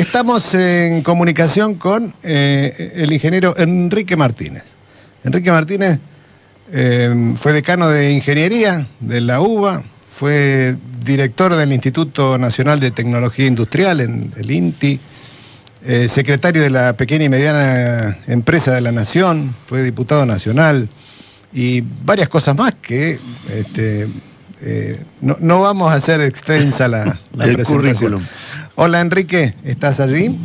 estamos en comunicación con eh, el ingeniero Enrique Martínez. Enrique Martínez eh, fue decano de Ingeniería de la UBA, fue director del Instituto Nacional de Tecnología Industrial, en el INTI, eh, secretario de la pequeña y mediana empresa de la Nación, fue diputado nacional y varias cosas más que este, eh, no, vamos a hacer extensa la, la presentación. Hola Enrique, ¿estás allí?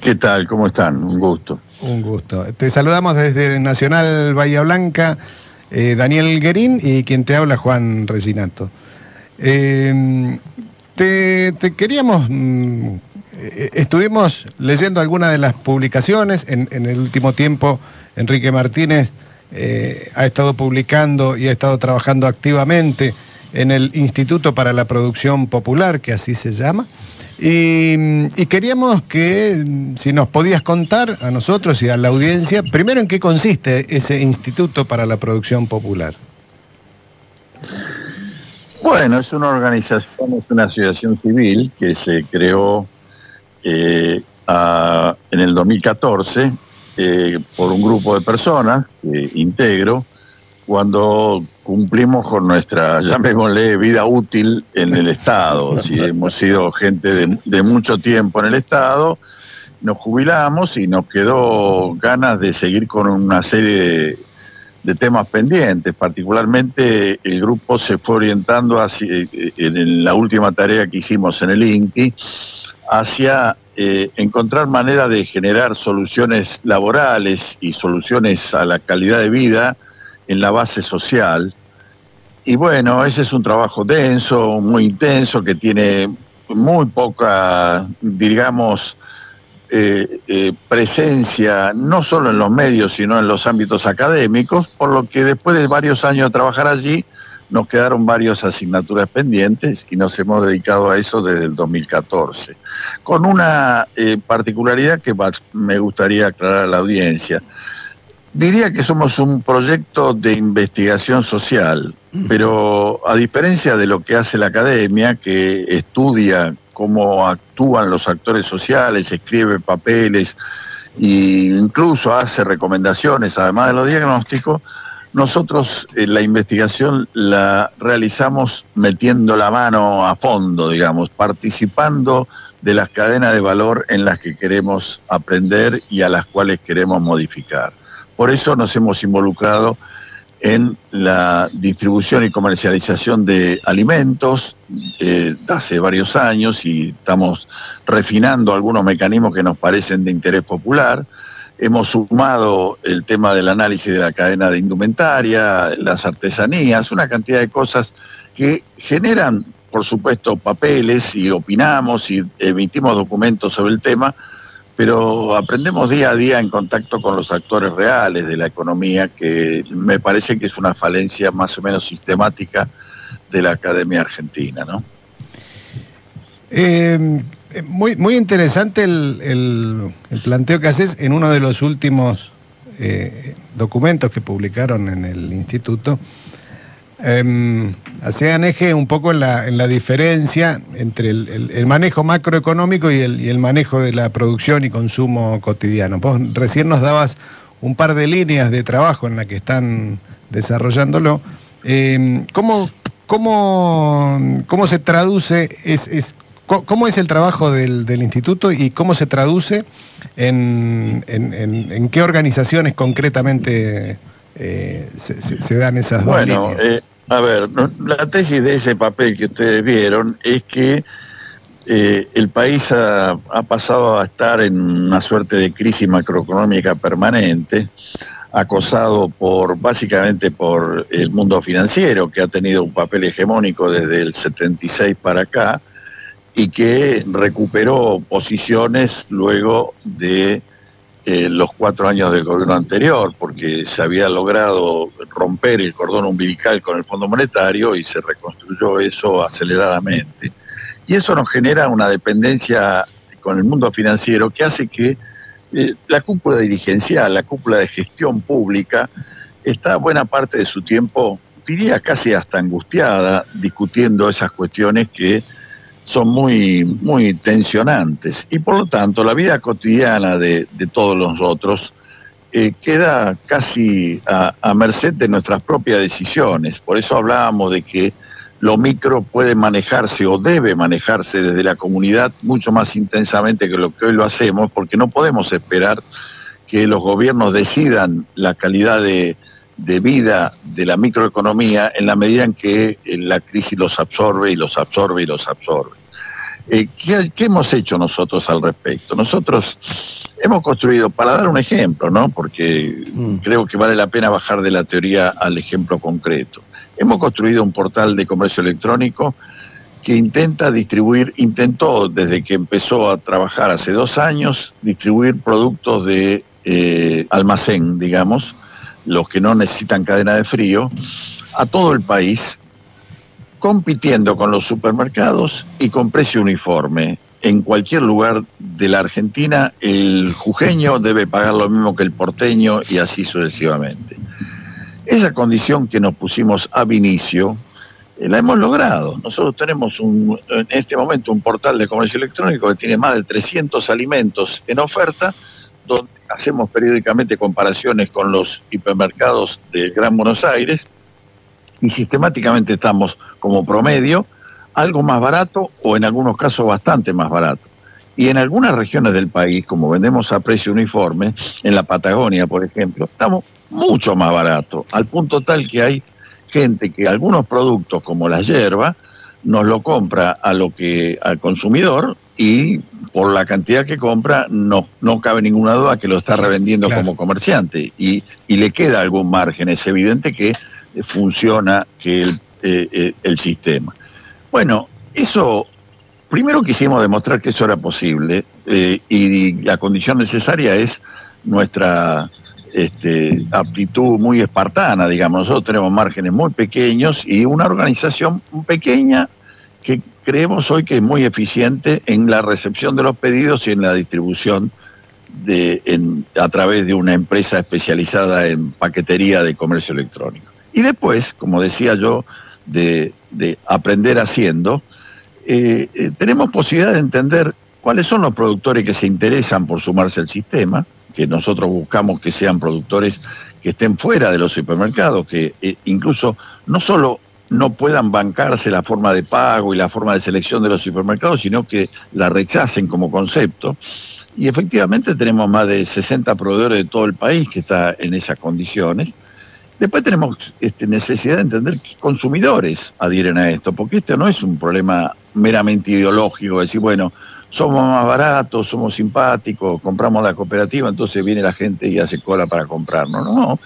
¿Qué tal? ¿Cómo están? Un gusto. Un gusto. Te saludamos desde Nacional Bahía Blanca, eh, Daniel Guerín y quien te habla, Juan Reginato. te, queríamos mm, eh, estuvimos leyendo algunas de las publicaciones. En, el último tiempo, Enrique Martínez eh, ha estado publicando y ha estado trabajando activamente en el Instituto para la Producción Popular, que así se llama. Y, queríamos que, si nos podías contar a nosotros y a la audiencia, primero en qué consiste ese Instituto para la Producción Popular. Bueno, es una organización, es una asociación civil que se creó eh, en el 2014 eh, por un grupo de personas que integro cuando cumplimos con nuestra, llamémosle, vida útil en el Estado. Si hemos sido gente de, mucho tiempo en el Estado, nos jubilamos y nos quedó ganas de seguir con una serie de, temas pendientes. Particularmente el grupo se fue orientando hacia, eh, en la última tarea que hicimos en el INTI hacia eh, encontrar manera de generar soluciones laborales y soluciones a la calidad de vida en la base social. Y bueno, ese es un trabajo denso, muy intenso, que tiene muy poca, digamos, eh, eh, presencia no solo en los medios, sino en los ámbitos académicos, por lo que después de varios años de trabajar allí, nos quedaron varias asignaturas pendientes y nos hemos dedicado a eso desde el 2014, con una eh, particularidad que me gustaría aclarar a la audiencia. Diría que somos un proyecto de investigación social, pero a diferencia de lo que hace la academia, que estudia cómo actúan los actores sociales, escribe papeles e incluso hace recomendaciones, además de los diagnósticos, nosotros eh, la investigación la realizamos metiendo la mano a fondo, digamos, participando de las cadenas de valor en las que queremos aprender y a las cuales queremos modificar. Por eso nos hemos involucrado en la distribución y comercialización de alimentos eh, hace varios años y estamos refinando algunos mecanismos que nos parecen de interés popular Hemos sumado el tema del análisis de la cadena de indumentaria, las artesanías, una cantidad de cosas que generan, por supuesto, papeles y opinamos y emitimos documentos sobre el tema, pero aprendemos día a día en contacto con los actores reales de la economía, que me parece que es una falencia más o menos sistemática de la Academia Argentina, ¿no? Eh, muy, muy interesante el, planteo que haces en uno de los últimos eh, documentos que publicaron en el instituto. Eh, hacían eje un poco en la, en la diferencia entre el, manejo macroeconómico y el, y el, manejo de la producción y consumo cotidiano. Vos recién nos dabas un par de líneas de trabajo en la que están desarrollándolo. Eh, ¿cómo, cómo, ¿Cómo se traduce es, es ¿Cómo es el trabajo del, instituto y cómo se traduce en, en, qué organizaciones concretamente eh, se, dan esas dos bueno, eh, a ver, la tesis de ese papel que ustedes vieron es que eh, el país ha, ha, pasado a estar en una suerte de crisis macroeconómica permanente, acosado por básicamente por el mundo financiero, que ha tenido un papel hegemónico desde el 76 para acá, y que recuperó posiciones luego de eh, los cuatro años del gobierno anterior, porque se había logrado romper el cordón umbilical con el Fondo Monetario y se reconstruyó eso aceleradamente. Y eso nos genera una dependencia con el mundo financiero que hace que eh, la cúpula dirigencial, la cúpula de gestión pública, está buena parte de su tiempo, diría casi hasta angustiada, discutiendo esas cuestiones que son muy, muy tensionantes y por lo tanto la vida cotidiana de, todos nosotros eh, queda casi a, a, merced de nuestras propias decisiones. Por eso hablábamos de que lo micro puede manejarse o debe manejarse desde la comunidad mucho más intensamente que lo que hoy lo hacemos, porque no podemos esperar que los gobiernos decidan la calidad de, de vida de la microeconomía en la medida en que eh, la crisis los absorbe y los absorbe y los absorbe. Eh, ¿qué, hemos hecho nosotros al respecto? Nosotros hemos construido, para dar un ejemplo, ¿no? porque mm. creo que vale la pena bajar de la teoría al ejemplo concreto, hemos construido un portal de comercio electrónico que intenta distribuir, intentó desde que empezó a trabajar hace dos años, distribuir productos de eh, almacén, digamos, los que no necesitan cadena de frío, a todo el país, compitiendo con los supermercados y con precio uniforme. En cualquier lugar de la Argentina, el jujeño debe pagar lo mismo que el porteño y así sucesivamente. Esa condición que nos pusimos a inicio, eh, la hemos logrado. Nosotros tenemos en este momento un portal de comercio electrónico que tiene más de 300 alimentos en oferta, donde hacemos periódicamente comparaciones con los hipermercados del Gran Buenos Aires y sistemáticamente estamos como promedio algo más barato o en algunos casos bastante más barato. Y en algunas regiones del país, como vendemos a precio uniforme, en la Patagonia, por ejemplo, estamos mucho más barato, al punto tal que hay gente que algunos productos como la hierba nos lo compra a lo que al consumidor y por la cantidad que compra, no, no cabe ninguna duda que lo está revendiendo como comerciante y, y, le queda algún margen. Es evidente que funciona que el, eh, eh, el sistema. Bueno, eso, primero quisimos demostrar que eso era posible eh, y la condición necesaria es nuestra este, aptitud muy espartana, digamos. Nosotros tenemos márgenes muy pequeños y una organización pequeña que creemos hoy que es muy eficiente en la recepción de los pedidos y en la distribución a través de una empresa especializada en paquetería de comercio electrónico. Y después, como decía yo, de, aprender haciendo, eh, eh, tenemos posibilidad de entender cuáles son los productores que se interesan por sumarse al sistema, que nosotros buscamos que sean productores que estén fuera de los supermercados, que eh, incluso no solo no puedan bancarse la forma de pago y la forma de selección de los supermercados, sino que la rechacen como concepto. Y efectivamente tenemos más de 60 proveedores de todo el país que está en esas condiciones. Después tenemos este, necesidad de entender qué consumidores adhieren a esto, porque esto no es un problema meramente ideológico, decir, bueno, somos más baratos, somos simpáticos, compramos la cooperativa, entonces viene la gente y hace cola para comprarnos. No, no.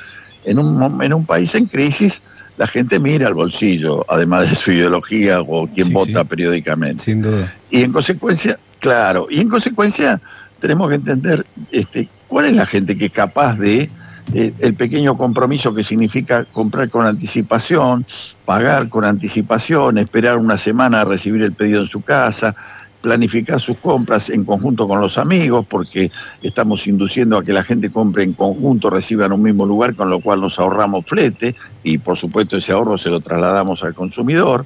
En un, en un país en crisis la gente mira al bolsillo, además de su ideología o quien vota periódicamente. Sin duda. Y en consecuencia, claro, y en consecuencia tenemos que entender este, cuál es la gente que es capaz de eh, el pequeño compromiso que significa comprar con anticipación, pagar con anticipación, esperar una semana a recibir el pedido en su casa, planificar sus compras en conjunto con los amigos, porque estamos induciendo a que la gente compre en conjunto, reciba en un mismo lugar, con lo cual nos ahorramos flete y por supuesto ese ahorro se lo trasladamos al consumidor.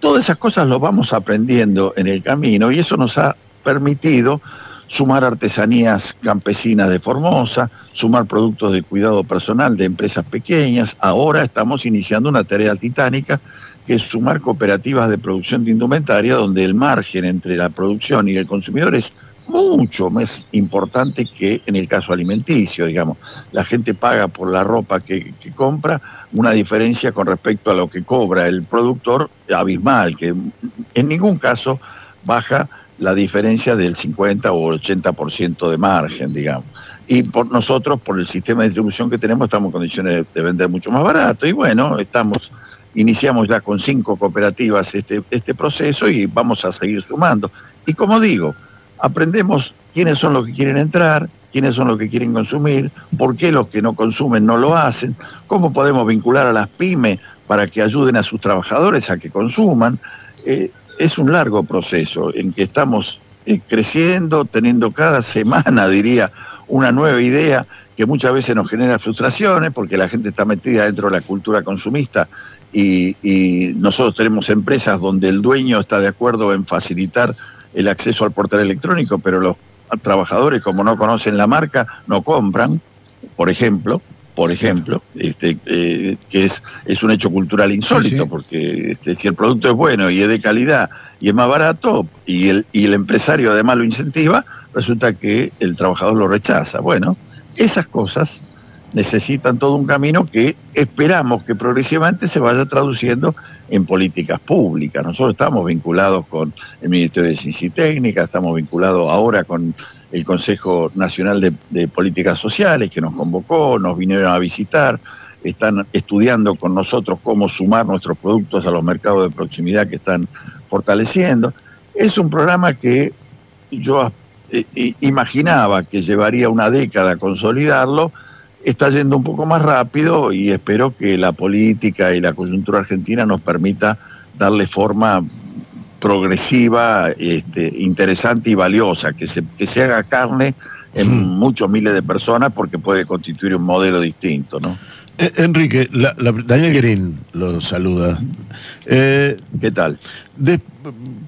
Todas esas cosas lo vamos aprendiendo en el camino y eso nos ha permitido sumar artesanías campesinas de Formosa, sumar productos de cuidado personal de empresas pequeñas. Ahora estamos iniciando una tarea titánica que es sumar cooperativas de producción de indumentaria donde el margen entre la producción y el consumidor es mucho más importante que en el caso alimenticio, digamos. La gente paga por la ropa que, compra una diferencia con respecto a lo que cobra el productor abismal, que en ningún caso baja la diferencia del 50 o 80% de margen, digamos. Y por nosotros, por el sistema de distribución que tenemos, estamos en condiciones de vender mucho más barato. Y bueno, estamos iniciamos ya con cinco cooperativas este, este proceso y vamos a seguir sumando. Y como digo, aprendemos quiénes son los que quieren entrar, quiénes son los que quieren consumir, por qué los que no consumen no lo hacen, cómo podemos vincular a las pymes para que ayuden a sus trabajadores a que consuman. Eh, es un largo proceso en que estamos eh, creciendo, teniendo cada semana, diría, una nueva idea que muchas veces nos genera frustraciones porque la gente está metida dentro de la cultura consumista y, y nosotros tenemos empresas donde el dueño está de acuerdo en facilitar el acceso al portal electrónico, pero los trabajadores, como no conocen la marca, no compran, por ejemplo, por ejemplo, este, eh, que es, es un hecho cultural insólito, porque este, si el producto es bueno y es de calidad y es más barato y el, y el empresario además lo incentiva, resulta que el trabajador lo rechaza. Bueno, esas cosas necesitan todo un camino que esperamos que progresivamente se vaya traduciendo en políticas públicas. Nosotros estamos vinculados con el Ministerio de Ciencia y Técnica, estamos vinculados ahora con el Consejo Nacional de, Políticas Sociales que nos convocó, nos vinieron a visitar, están estudiando con nosotros cómo sumar nuestros productos a los mercados de proximidad que están fortaleciendo. Es un programa que yo eh, imaginaba que llevaría una década consolidarlo, está yendo un poco más rápido y espero que la política y la coyuntura argentina nos permita darle forma progresiva, este, interesante y valiosa, que se, que se haga carne en hmm. muchos miles de personas porque puede constituir un modelo distinto, ¿no? Eh, Enrique, la, la, Daniel Guerín lo saluda. Eh, ¿Qué tal? De,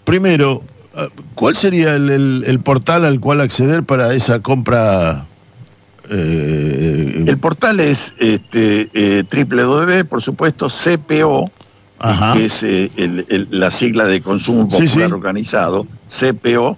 primero, eh, ¿cuál sería el, el, el, portal al cual acceder para esa compra? Eh, el portal es este, www, por supuesto, CPO, Ajá. que es eh, el, el, la sigla de consumo popular sí, sí. organizado, cpo.org.ar.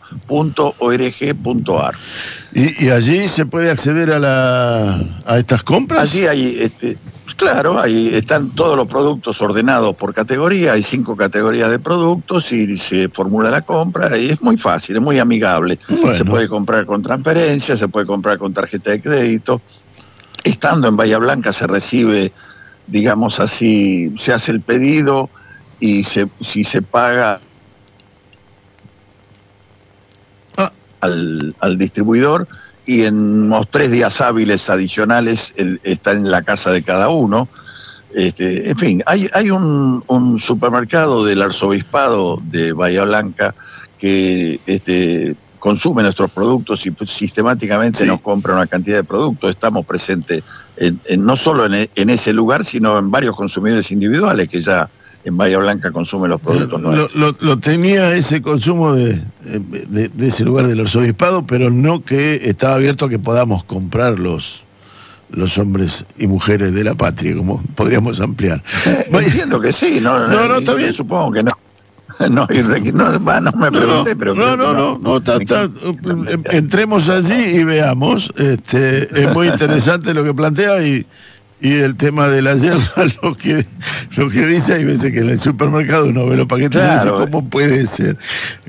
¿Y, ¿Y, allí se puede acceder a, la, a estas compras? Allí hay, este, claro, ahí están todos los productos ordenados por categoría, hay cinco categorías de productos y se formula la compra y es muy fácil, es muy amigable. Bueno. Se puede comprar con transferencia, se puede comprar con tarjeta de crédito. Estando en Bahía Blanca se recibe digamos así, se hace el pedido y se, si se paga al, al, distribuidor y en unos tres días hábiles adicionales el, está en la casa de cada uno. Este, en fin, hay, hay un, un supermercado del arzobispado de Bahía Blanca que este, consume nuestros productos y pues, sistemáticamente sí. nos compra una cantidad de productos. Estamos presentes en, en, no solo en, en, ese lugar, sino en varios consumidores individuales que ya en Bahía Blanca consumen los productos lo, nuestros. Lo, lo, tenía ese consumo de, de, de, ese lugar del arzobispado, pero no que estaba abierto a que podamos comprar los, los hombres y mujeres de la patria, como podríamos ampliar. Entiendo que sí, no, no, no, está bien. Supongo que no. No, no, no, me pregunté, no, pero... No, no, no, no, está, está, entremos allí y veamos. Este, es muy interesante lo que plantea y, y el tema de la yerba, lo que, lo que dice, hay veces que en el supermercado uno ve los paquetes claro, dice, ¿cómo puede ser?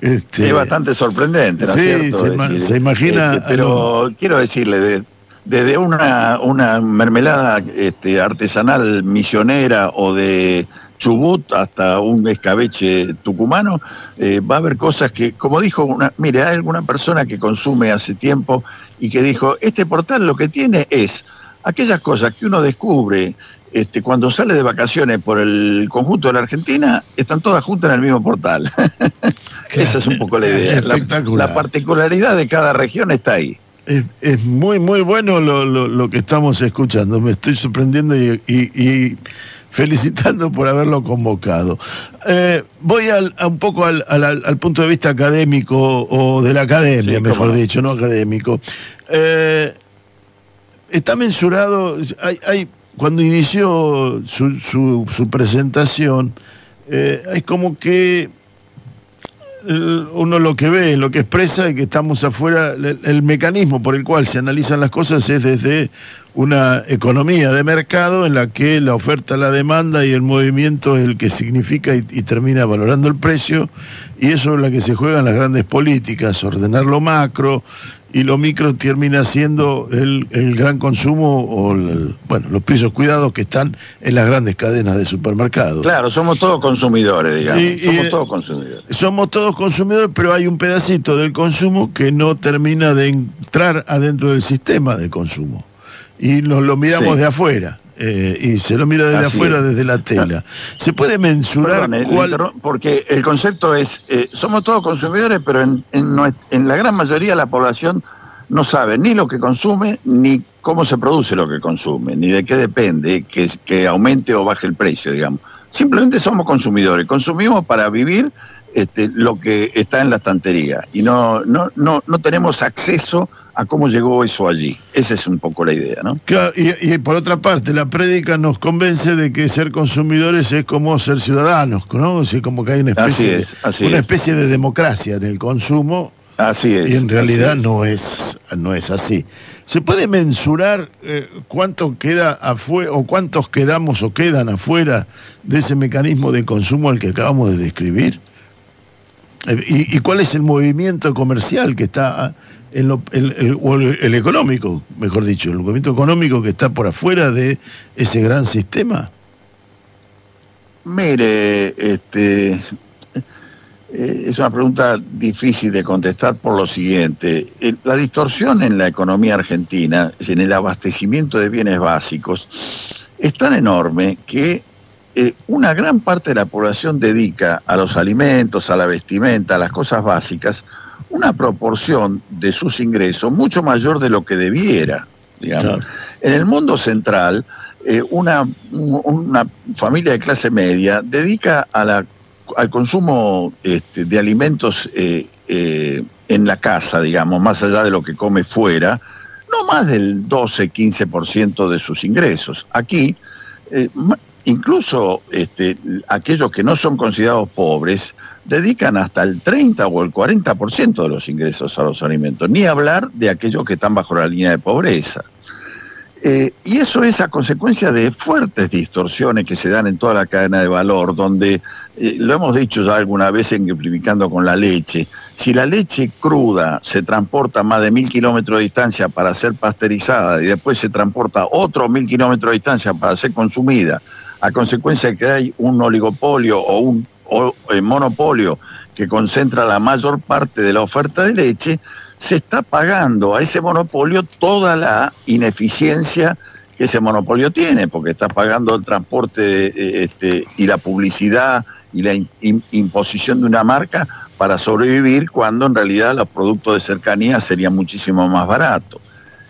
Este, es bastante sorprendente, ¿no sí, se, se, imagina... Este, pero quiero decirle, de, desde una, una mermelada este, artesanal misionera o de Chubut hasta un escabeche tucumano, eh, va a haber cosas que, como dijo una, mire, hay alguna persona que consume hace tiempo y que dijo, este portal lo que tiene es aquellas cosas que uno descubre este, cuando sale de vacaciones por el conjunto de la Argentina, están todas juntas en el mismo portal. Esa es un poco la idea. La, la, particularidad de cada región está ahí. Es, es muy, muy bueno lo, lo, lo, que estamos escuchando. Me estoy sorprendiendo y, y, y felicitando por haberlo convocado. Eh, voy al, a un poco al, al, al, punto de vista académico o de la academia, sí, mejor dicho, no académico. Eh, está mensurado, hay, hay, cuando inició su, su, su presentación, eh, hay como que uno lo que ve, lo que expresa es que estamos afuera, el, el, mecanismo por el cual se analizan las cosas es desde una economía de mercado en la que la oferta, la demanda y el movimiento es el que significa y, y termina valorando el precio y eso es la que se juega en las grandes políticas, ordenar lo macro, y lo micro termina siendo el, el gran consumo o el, bueno, los pisos cuidados que están en las grandes cadenas de supermercados. Claro, somos todos consumidores, digamos. Y, somos y, todos consumidores. Somos todos consumidores, pero hay un pedacito del consumo que no termina de entrar adentro del sistema de consumo. Y nos lo miramos sí. de afuera. Eh, y se lo mira desde Así afuera, es. desde la tela. ¿Se puede mensurar Perdón, cuál... Porque el concepto es, eh, somos todos consumidores, pero en, en, en, la gran mayoría la población no sabe ni lo que consume, ni cómo se produce lo que consume, ni de qué depende que, que aumente o baje el precio, digamos. Simplemente somos consumidores, consumimos para vivir este, lo que está en la estantería y no, no, no, no tenemos acceso a cómo llegó eso allí. Esa es un poco la idea, ¿no? Claro, y, y, por otra parte, la prédica nos convence de que ser consumidores es como ser ciudadanos, ¿no? O como que hay una especie, así es, así una es. especie de democracia en el consumo Así es. y en realidad es. no es no es así. ¿Se puede mensurar eh, cuánto queda afuera o cuántos quedamos o quedan afuera de ese mecanismo de consumo al que acabamos de describir? Eh, ¿Y, y cuál es el movimiento comercial que está el, económico, mejor dicho, el movimiento económico que está por afuera de ese gran sistema? Mire, este, eh, es una pregunta difícil de contestar por lo siguiente. El- La distorsión en la economía argentina, en el abastecimiento de bienes básicos, es tan enorme que eh, una gran parte de la población dedica a los alimentos, a la vestimenta, a las cosas básicas, una proporción de sus ingresos mucho mayor de lo que debiera, digamos. Claro. En el mundo central, eh, una, un- una familia de clase media dedica a la, al consumo este, de alimentos eh, eh, en la casa, digamos, más allá de lo que come fuera, no más del 12-15% de sus ingresos. Aquí, incluso este, aquellos que no son considerados pobres dedican hasta el 30 o el 40% de los ingresos a los alimentos, ni hablar de aquellos que están bajo la línea de pobreza. Eh, y eso es a consecuencia de fuertes distorsiones que se dan en toda la cadena de valor, donde, eh, lo hemos dicho ya alguna vez ejemplificando con la leche, si la leche cruda se transporta más de mil kilómetros de distancia para ser pasteurizada y después se transporta otros mil kilómetros de distancia para ser consumida, a consecuencia de que hay un oligopolio o un eh, monopolio que concentra la mayor parte de la oferta de leche, se está pagando a ese monopolio toda la ineficiencia que ese monopolio tiene, porque está pagando el transporte eh, este, y la publicidad y la imposición de una marca para sobrevivir cuando en realidad los productos de cercanía serían muchísimo más baratos.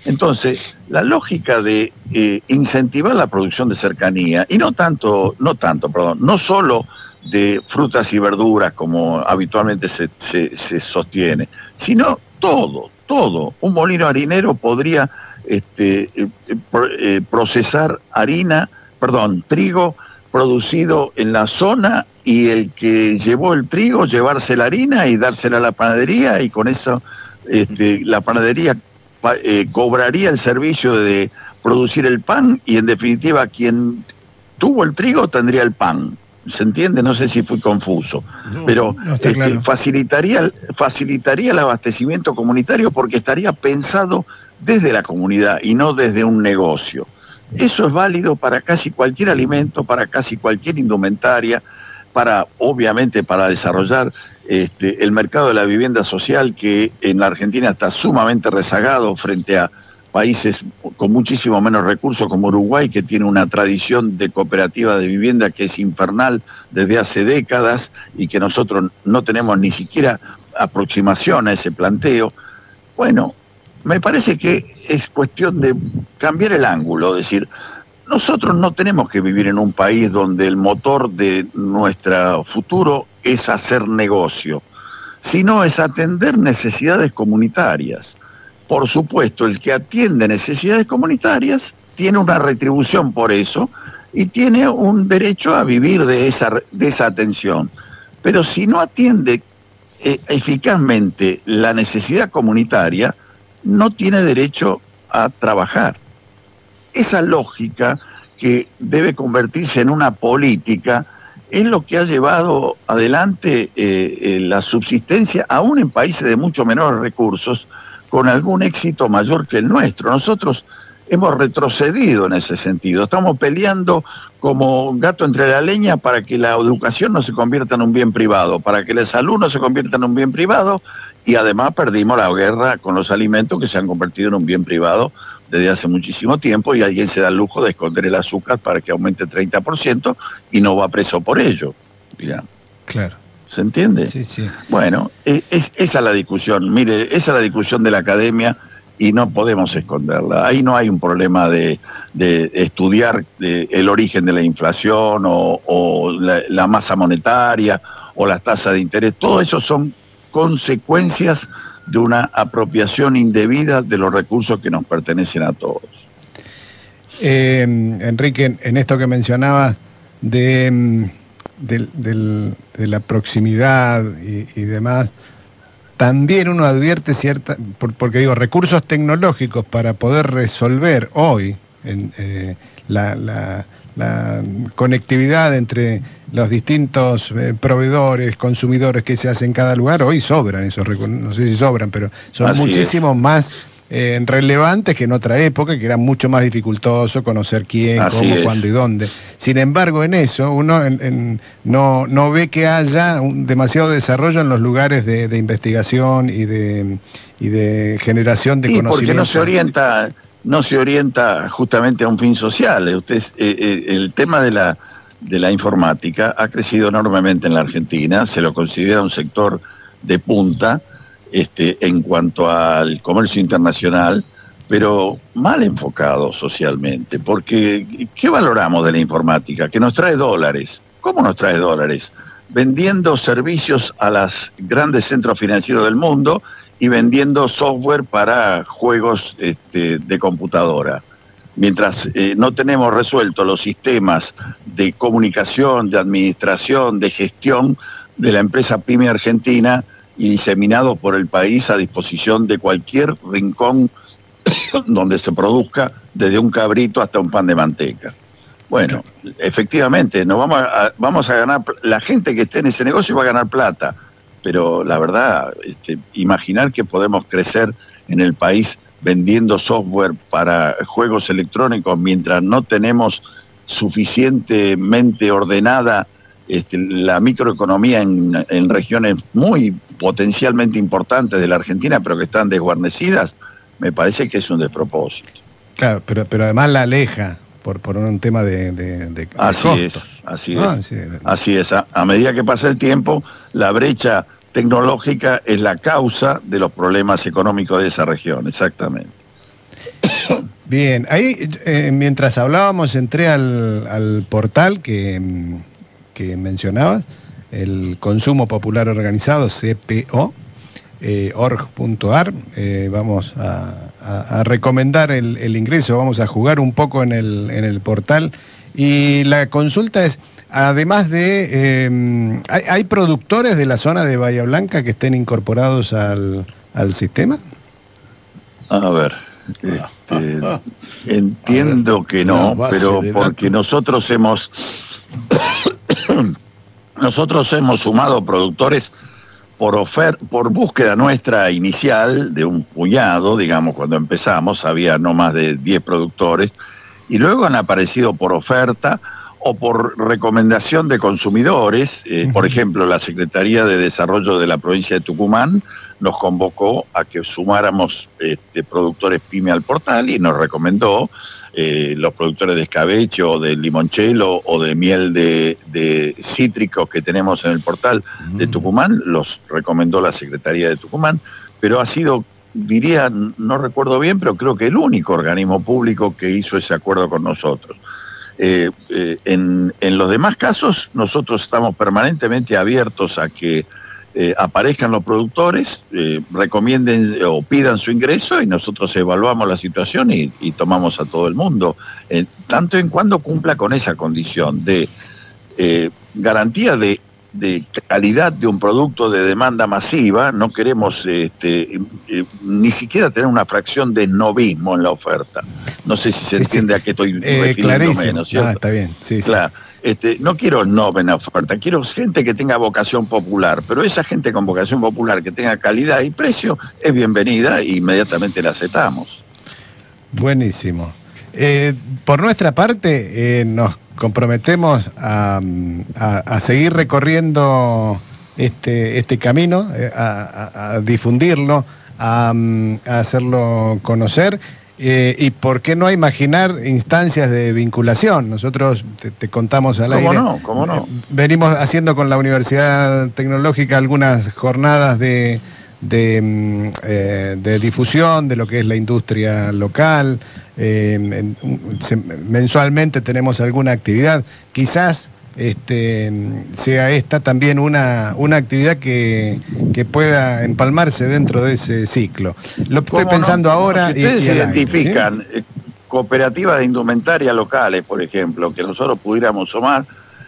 Entonces, la lógica de eh, incentivar la producción de cercanía, y no tanto, no tanto, perdón, no solo de frutas y verduras como habitualmente se, se, sostiene, sino todo, todo. Un molino harinero podría este, eh, eh, procesar harina, perdón, trigo producido en la zona y el que llevó el trigo llevarse la harina y dársela a la panadería y con eso este, la panadería pa- eh, cobraría el servicio de producir el pan y en definitiva quien tuvo el trigo tendría el pan. ¿Se entiende? No sé si fui confuso, No, pero no, este, claro. facilitaría, facilitaría el abastecimiento comunitario porque estaría pensado desde la comunidad y no desde un negocio. Eso es válido para casi cualquier alimento, para casi cualquier indumentaria, para obviamente para desarrollar este, el mercado de la vivienda social que en la Argentina está sumamente rezagado frente a países con muchísimo menos recursos como Uruguay, que tiene una tradición de cooperativa de vivienda que es infernal desde hace décadas y que nosotros no tenemos ni siquiera aproximación a ese planteo. Bueno, me parece que es cuestión de cambiar el ángulo, decir, nosotros no tenemos que vivir en un país donde el motor de nuestro futuro es hacer negocio, sino es atender necesidades comunitarias. Por supuesto, el que atiende necesidades comunitarias tiene una retribución por eso y tiene un derecho a vivir de esa, de esa atención. Pero si no atiende eh, eficazmente la necesidad comunitaria, no tiene derecho a trabajar. Esa lógica que debe convertirse en una política es lo que ha llevado adelante eh, eh, la subsistencia, aún en países de mucho menores recursos, con algún éxito mayor que el nuestro. Nosotros hemos retrocedido en ese sentido. Estamos peleando como gato entre la leña para que la educación no se convierta en un bien privado, para que la salud no se convierta en un bien privado y además perdimos la guerra con los alimentos que se han convertido en un bien privado desde hace muchísimo tiempo y alguien se da el lujo de esconder el azúcar para que aumente 30% y no va preso por ello. Mira, Claro. ¿Se entiende? Sí, sí. Bueno, es, es- esa es la discusión. Mire, esa es la discusión de la academia y no podemos esconderla. Ahí no hay un problema de, estudiar el origen de la inflación o, la, masa monetaria o las tasas de interés. Todo eso son consecuencias de una apropiación indebida de los recursos que nos pertenecen a todos. Eh, Enrique, en esto que mencionabas de, mm, de, la proximidad y demás, también uno advierte cierta, porque digo, recursos tecnológicos para poder resolver hoy eh, la, conectividad entre los distintos eh, proveedores, consumidores que se hacen en cada lugar, hoy sobran esos recursos, no sé si sobran, pero son muchísimos más eh, relevantes que en otra época, que era mucho más dificultoso conocer quién, cómo, cuándo y dónde. Sin embargo, en eso uno no, no ve que haya un, demasiado desarrollo en los lugares de, investigación y de, y de generación de conocimiento. Porque no se orienta, no se orienta justamente a un fin social. Usted, eh, el tema de la, de la informática ha crecido enormemente en la Argentina, se lo considera un sector de punta este, en cuanto al comercio internacional, pero mal enfocado socialmente, porque ¿qué valoramos de la informática? Que nos trae dólares. ¿Cómo nos trae dólares? Vendiendo servicios a los grandes centros financieros del mundo y vendiendo software para juegos este, de computadora. Mientras eh, no tenemos resuelto los sistemas de comunicación, de administración, de gestión de la empresa PYME Argentina, y diseminado por el país a disposición de cualquier rincón donde se produzca, desde un cabrito hasta un pan de manteca. Bueno, efectivamente, no vamos a, vamos a ganar, la gente que esté en ese negocio va a ganar plata, pero la verdad, este, imaginar que podemos crecer en el país vendiendo software para juegos electrónicos mientras no tenemos suficientemente ordenada este, la microeconomía en, regiones muy potencialmente importantes de la Argentina, pero que están desguarnecidas, me parece que es un despropósito. Claro, pero, pero además la aleja por, por un tema de... así, es, así ah, es, así es. A, medida que pasa el tiempo, la brecha tecnológica es la causa de los problemas económicos de esa región, exactamente. Bien, ahí eh, mientras hablábamos entré al, al portal que que mencionabas, el Consumo Popular Organizado, CPO, eh, org.ar. Eh, vamos a, recomendar el, ingreso, vamos a jugar un poco en el, en el portal. Y la consulta es, además de, em, ¿hay, productores de la zona de Bahía Blanca que estén incorporados al, al sistema? A ver. Este, entiendo que no, pero porque nosotros hemos nosotros hemos sumado productores por, ofer por búsqueda nuestra inicial de un puñado, digamos, cuando empezamos había no más de 10 productores, y luego han aparecido por oferta o por recomendación de consumidores. Eh, por ejemplo, la Secretaría de Desarrollo de la provincia de Tucumán nos convocó a que sumáramos este, productores PYME al portal y nos recomendó eh, los productores de escabeche o de limonchelo o de miel de, cítricos que tenemos en el portal de mm. Tucumán, los recomendó la Secretaría de Tucumán, pero ha sido, diría, no recuerdo bien, pero creo que el único organismo público que hizo ese acuerdo con nosotros. Eh, eh, en, en los demás casos, nosotros estamos permanentemente abiertos a que eh, aparezcan los productores, recomienden o pidan su ingreso y nosotros evaluamos la situación y, tomamos a todo el mundo, tanto en cuando cumpla con esa condición de garantía de, calidad de un producto de demanda masiva, no queremos este, ni siquiera tener una fracción de novismo en la oferta. No sé si se entiende a qué estoy refiriéndome, ¿no Ah, está bien, sí, claro. Este, no quiero no en oferta, quiero gente que tenga vocación popular, pero esa gente con vocación popular que tenga calidad y precio es bienvenida e inmediatamente la aceptamos. Buenísimo. Eh, por nuestra parte, eh, nos comprometemos a, seguir recorriendo este, este camino, eh, a, difundirlo, a hacerlo conocer eh, ¿Y por qué no imaginar instancias de vinculación? Nosotros te, contamos al ¿Cómo aire. No, ¿Cómo no? Venimos haciendo con la Universidad Tecnológica algunas jornadas de, de, mm, eh, de difusión de lo que es la industria local. Eh, se- mensualmente tenemos alguna actividad. Quizás este, sea esta también una, una actividad que, que pueda empalmarse dentro de ese ciclo. Lo estoy ¿Cómo pensando no? ahora. Si y- ustedes y al aire, ¿sí? identifican eh, cooperativas de indumentaria locales, por ejemplo, que nosotros pudiéramos sumar,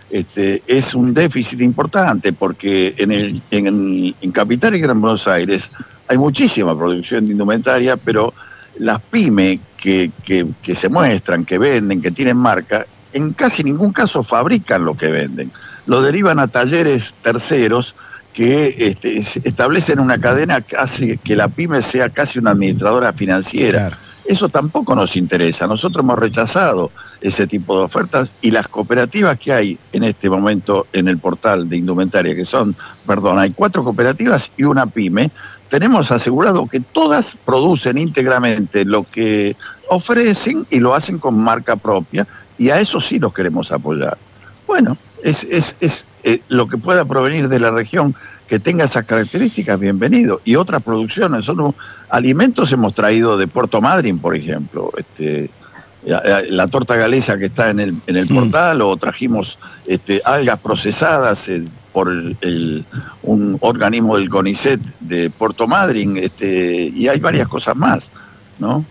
este, es un déficit importante porque en, el, en, en Capital y Gran Buenos Aires hay muchísima producción de indumentaria, pero las pymes que, que, que se muestran, que venden, que tienen marca, en casi ningún caso fabrican lo que venden. Lo derivan a talleres terceros que este, es- establecen una cadena que hace que la pyme sea casi una administradora financiera. Claro. Eso tampoco nos interesa. Nosotros hemos rechazado ese tipo de ofertas y las cooperativas que hay en este momento en el portal de indumentaria, que son, perdón, hay cuatro cooperativas y una pyme, tenemos asegurado que todas producen íntegramente lo que ofrecen y lo hacen con marca propia y a eso sí los queremos apoyar. Bueno, es, es, es eh, lo que pueda provenir de la región que tenga esas características, bienvenido. Y otras producciones, nosotros alimentos hemos traído de Puerto Madryn, por ejemplo, este, la, la- la torta galesa que está en el, en el portal, o trajimos este, algas procesadas eh, por el, un organismo del CONICET de Puerto Madryn, este, y hay varias cosas más, ¿no?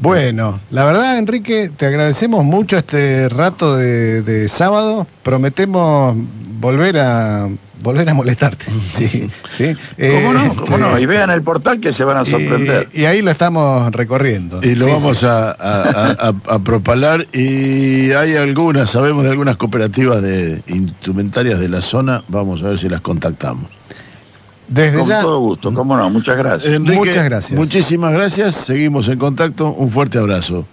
Bueno, la verdad, Enrique, te agradecemos mucho este rato de sábado. Prometemos volver a volver a molestarte. Sí, sí. ¿Cómo Eh, no? ¿Cómo no? este, Y vean el portal que se van a sorprender. Y, y ahí lo estamos recorriendo. Y lo Sí, vamos sí. A, a- a- a- a propalar. Y hay algunas, sabemos de algunas cooperativas de instrumentarias de la zona. Vamos a ver si las contactamos. Desde Con ya, todo gusto, cómo no, muchas gracias. Enrique, Muchas gracias. Muchísimas gracias. Seguimos en contacto. Un fuerte abrazo.